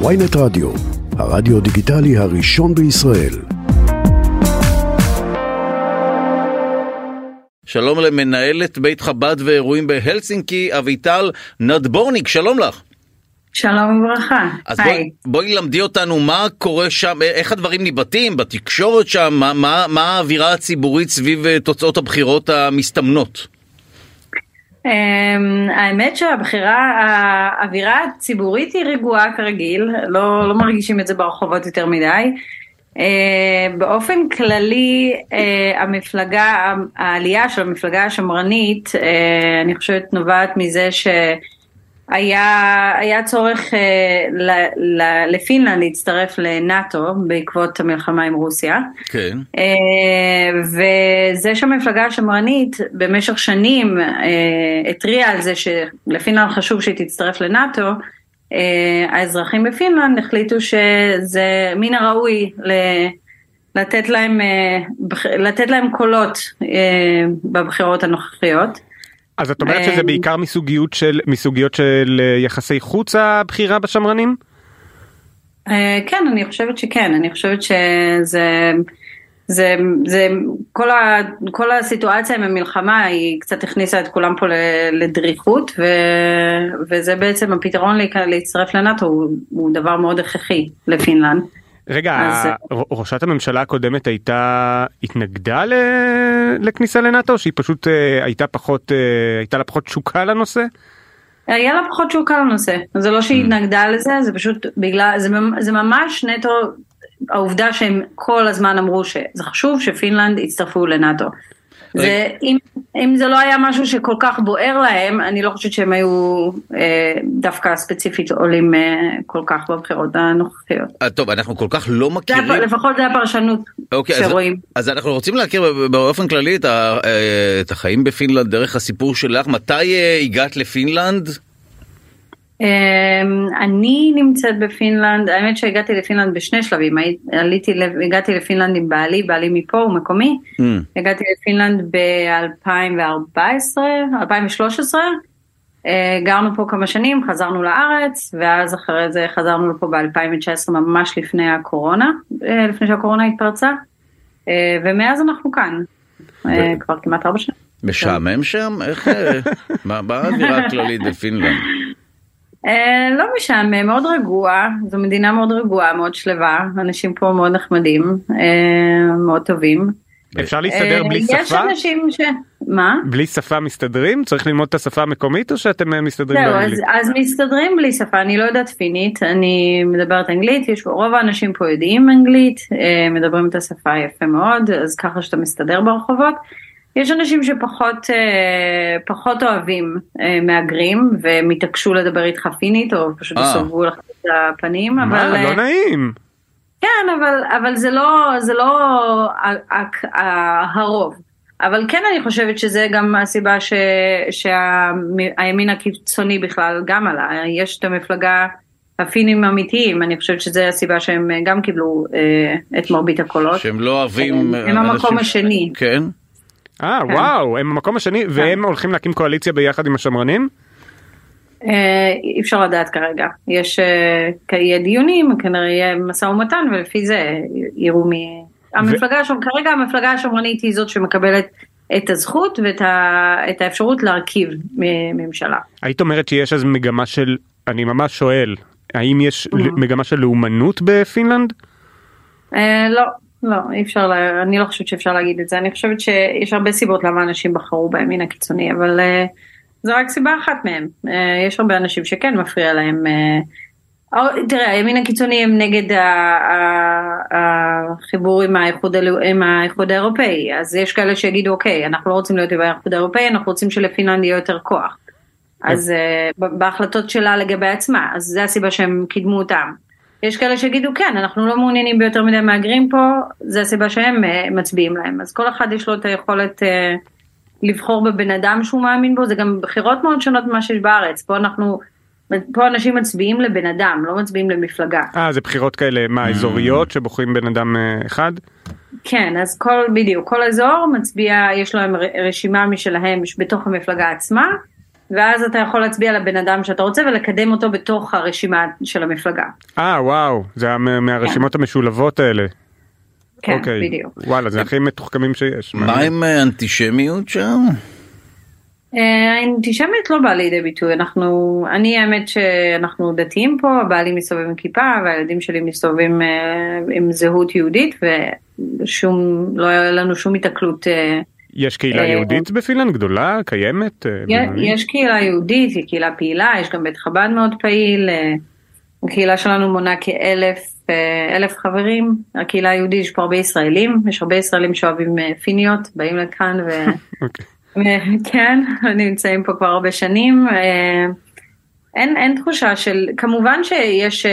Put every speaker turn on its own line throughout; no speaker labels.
ויינט רדיו, הרדיו דיגיטלי הראשון בישראל.
שלום למנהלת בית חב"ד ואירועים בהלסינקי, אביטל נדבורניק, שלום לך.
שלום וברכה,
אז בואי, בואי למדי אותנו מה קורה שם, איך הדברים ניבטים בתקשורת שם, מה, מה, מה האווירה הציבורית סביב אה, תוצאות הבחירות המסתמנות.
Um, האמת שהבחירה, האווירה הציבורית היא רגועה כרגיל, לא, לא מרגישים את זה ברחובות יותר מדי. Uh, באופן כללי, uh, המפלגה, העלייה של המפלגה השמרנית, uh, אני חושבת נובעת מזה ש... היה, היה צורך אה, ל, ל, לפינלנד להצטרף לנאטו בעקבות המלחמה עם רוסיה.
כן.
אה, וזה שהמפלגה השמרנית במשך שנים אה, התריעה על זה שלפינלנד חשוב שהיא תצטרף לנאטו, אה, האזרחים בפינלנד החליטו שזה מן הראוי ל... לתת להם, אה, לתת להם קולות אה, בבחירות הנוכחיות.
אז את אומרת שזה
אמ,
בעיקר מסוגיות של מסוגיות של אה, יחסי חוץ הבחירה בשמרנים?
אה, כן, אני חושבת שכן, אני חושבת שזה... זה, זה, כל, ה, כל הסיטואציה עם המלחמה היא קצת הכניסה את כולם פה לדריכות ו, וזה בעצם הפתרון להצטרף לנאטו הוא, הוא דבר מאוד הכרחי לפינלנד.
רגע,
אז-
ראשת הממשלה הקודמת הייתה התנגדה ל... לכניסה לנאטו שהיא פשוט אה, הייתה פחות אה, הייתה לה פחות תשוקה לנושא?
היה לה פחות תשוקה לנושא, זה לא שהיא התנגדה לזה, זה פשוט בגלל, זה, זה ממש נטו העובדה שהם כל הזמן אמרו שזה חשוב שפינלנד יצטרפו לנאטו. זה, אם, אם זה לא היה משהו שכל כך בוער להם, אני לא חושבת שהם היו אה, דווקא ספציפית עולים אה, כל כך בבחירות הנוכחיות.
אה, טוב, אנחנו כל כך לא
זה
מכירים.
הפ- לפחות זה הפרשנות
אוקיי, אז,
שרואים.
אז אנחנו רוצים להכיר באופן כללי את, ה, אה, את החיים בפינלנד דרך הסיפור שלך. מתי אה, הגעת לפינלנד?
אמ, אני נמצאת בפינלנד, האמת שהגעתי לפינלנד בשני שלבים, עליתי, הגעתי לפינלנד עם בעלי, בעלי מפה הוא מקומי,
Mm.
הגעתי לפינלנד ב-2014, 2013, אה, גרנו פה כמה שנים, חזרנו לארץ, ואז אחרי זה חזרנו לפה ב-2019 ממש לפני הקורונה, אה, לפני שהקורונה התפרצה, אה, ומאז אנחנו כאן, כבר כמעט ארבע שנים.
משעמם שם? איך... מה האווירה הכללית בפינלנד?
אה, לא משעמם, מאוד רגוע, זו מדינה מאוד רגועה, מאוד שלווה, אנשים פה מאוד נחמדים, אה, מאוד טובים.
אפשר להסתדר
אה,
בלי
יש
שפה?
אנשים ש... מה?
בלי שפה מסתדרים? צריך ללמוד את השפה המקומית או שאתם מסתדרים
זהו,
באנגלית?
אז, אז מסתדרים בלי שפה, אני לא יודעת פינית, אני מדברת אנגלית, יש, רוב האנשים פה יודעים אנגלית, מדברים את השפה יפה מאוד, אז ככה שאתה מסתדר ברחובות. יש אנשים שפחות אה, פחות אוהבים אה, מהגרים והם התעקשו לדבר איתך פינית או פשוט
אה.
יסובבו לך את הפנים, אבל...
מה?
אה,
לא נעים.
כן, אבל, אבל זה לא, זה לא הרוב. אבל כן אני חושבת שזה גם הסיבה ש, שהימין הקיצוני בכלל גם עלה. יש את המפלגה הפינים האמיתיים, אני חושבת שזה הסיבה שהם גם קיבלו אה, את מרבית הקולות.
שהם לא אוהבים...
הם
אנשים
המקום השני.
כן.
אה
כן.
וואו הם במקום השני והם הולכים להקים קואליציה ביחד עם השמרנים?
אה, אי אפשר לדעת כרגע. יש, אה, יהיה דיונים, כנראה יהיה משא ומתן, ולפי זה יראו מי... המפלגה, השומ- כרגע המפלגה השומרנית היא זאת שמקבלת את הזכות ואת ה, את האפשרות להרכיב ממשלה.
היית אומרת שיש אז מגמה של אני ממש שואל האם יש
Mm-hmm.
מגמה של לאומנות בפינלנד?
אה, לא, לא, אי אפשר, לה- אני לא חושבת שאפשר להגיד את זה. אני חושבת שיש הרבה סיבות למה אנשים בחרו בימין הקיצוני, אבל אה, זו רק סיבה אחת מהם. אה, יש הרבה אנשים שכן מפריע להם. אה, או- תראה, הימין הקיצוני הם נגד החיבור עם האיחוד, עם האיחוד האירופאי, אז יש כאלה שיגידו, אוקיי, אנחנו לא רוצים להיות עם האיחוד האירופאי, אנחנו רוצים שלפינלנד יהיה יותר כוח. אז אה, ב- בהחלטות שלה לגבי עצמה, אז זה הסיבה שהם קידמו אותם. יש כאלה שיגידו כן, אנחנו לא מעוניינים ביותר מדי מהגרים פה, זה הסיבה שהם אה, מצביעים להם. אז כל אחד יש לו את היכולת אה, לבחור בבן אדם שהוא מאמין בו, זה גם בחירות מאוד שונות ממה שיש בארץ. פה אנחנו, פה אנשים מצביעים לבן אדם, לא מצביעים למפלגה.
אה זה בחירות כאלה מה אזוריות שבוחרים בן אדם אה, אחד?
כן, אז כל, בדיוק, כל אזור מצביע, יש להם רשימה משלהם בתוך המפלגה עצמה, ואז אתה יכול להצביע לבן אדם שאתה רוצה ולקדם אותו בתוך הרשימה של המפלגה.
אה וואו זה היה מה- מהרשימות המשולבות האלה.
כן,
אוקיי.
בדיוק.
וואלה זה הכי מתוחכמים שיש.
מה. עם אה, אנטישמיות שם?
אה, האנטישמיות לא באה לידי ביטוי, אנחנו, אני האמת שאנחנו דתיים פה, הבעלי מסתובב עם כיפה והילדים שלי מסתובבים אה, עם זהות יהודית ושום, לא היה לנו שום התקלות.
יש קהילה
אה,
יהודית בפינלנד גדולה קיימת? אה, בינונית?
יש קהילה יהודית, היא קהילה פעילה, יש גם בית חב"ד מאוד פעיל, אה, הקהילה שלנו מונה כאלף אלף חברים, הקהילה היהודית יש פה הרבה ישראלים, יש הרבה ישראלים שאוהבים פיניות, באים לכאן ו...
אוקיי.
כן, נמצאים פה כבר הרבה שנים. אין, אין תחושה של, כמובן שיש,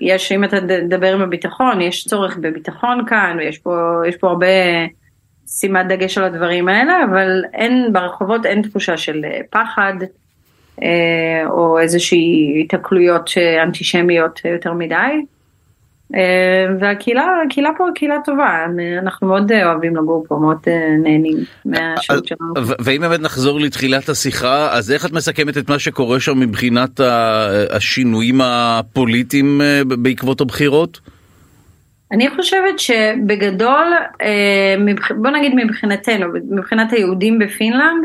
יש, אם אתה תדבר עם הביטחון, יש צורך בביטחון כאן, ויש פה, יש פה הרבה שימת דגש על הדברים האלה, אבל אין, ברחובות אין תחושה של אה, פחד, אה, או איזושהי התקלויות אה, אנטישמיות יותר מדי. אה, והקהילה, הקהילה פה קהילה טובה, אנחנו מאוד אה, אוהבים לגור פה, מאוד אה, נהנים מהשירות שלנו.
ואם באמת נחזור לתחילת השיחה, אז איך את מסכמת את מה שקורה שם מבחינת השינויים הפוליטיים אה, בעקבות הבחירות?
אני חושבת שבגדול, אה, בוא נגיד מבחינתנו, מבחינת היהודים בפינלנד,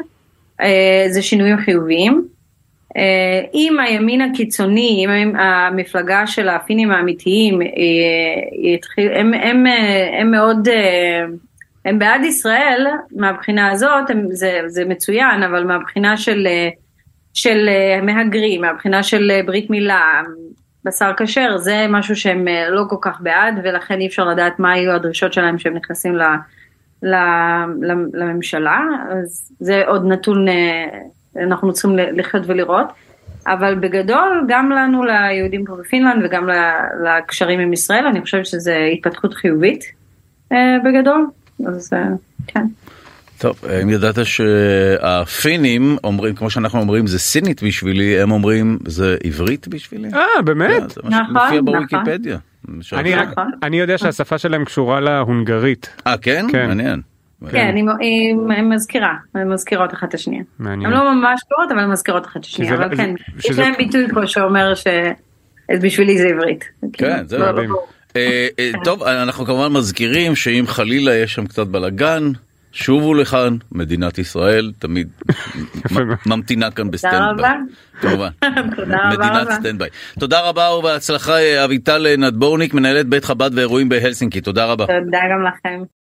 אה, זה שינויים חיוביים. אה, אם הימין הקיצוני, אם המפלגה של הפינים האמיתיים, הם, הם, הם מאוד, הם בעד ישראל מהבחינה הזאת, הם, זה, זה מצוין, אבל מהבחינה של, של מהגרים, מהבחינה של ברית מילה, בשר כשר, זה משהו שהם אה, לא כל כך בעד, ולכן אי אפשר לדעת מה יהיו הדרישות שלהם כשהם נכנסים ל, ל, ל, לממשלה, אז זה עוד נתון, אה, אנחנו צריכים לחיות ולראות. אבל בגדול, גם לנו, ליהודים פה בפינלנד וגם לקשרים עם ישראל, אני חושבת שזו התפתחות חיובית אה, בגדול, אז כן.
טוב, אם ידעת שהפינים אומרים, כמו שאנחנו אומרים, זה סינית בשבילי, הם אומרים זה עברית בשבילי?
אה באמת?
זה מה
נכון,
שמופיע
נכון.
בוויקיפדיה.
אני
נכון.
אני יודע שהשפה שלהם קשורה להונגרית.
אה, כן?
כן.
מעניין.
כן, היא מזכירה, הן מזכירות אחת את השנייה.
מעניין.
הן לא ממש קרובות, אבל הן מזכירות אחת את השנייה,
שזה-
אבל כן,
זה-
יש להם ביטוי פה שאומר ש... אז בשבילי זה עברית.
כן, זה
לא, לא,
מדהים.
לא.
אה, אה, טוב, אנחנו כמובן מזכירים שאם חלילה יש שם קצת בלאגן, שובו לכאן, מדינת ישראל תמיד. ממתינה כאן
תודה
ב standby.
רבה.
כמובן.
תודה רבה
מדינת. סטנדביי. תודה רבה ובהצלחה אה, אביטל נדבורניק, מנהלת בית חב"ד ואירועים בהלסינקי, תודה רבה.
תודה גם לכם.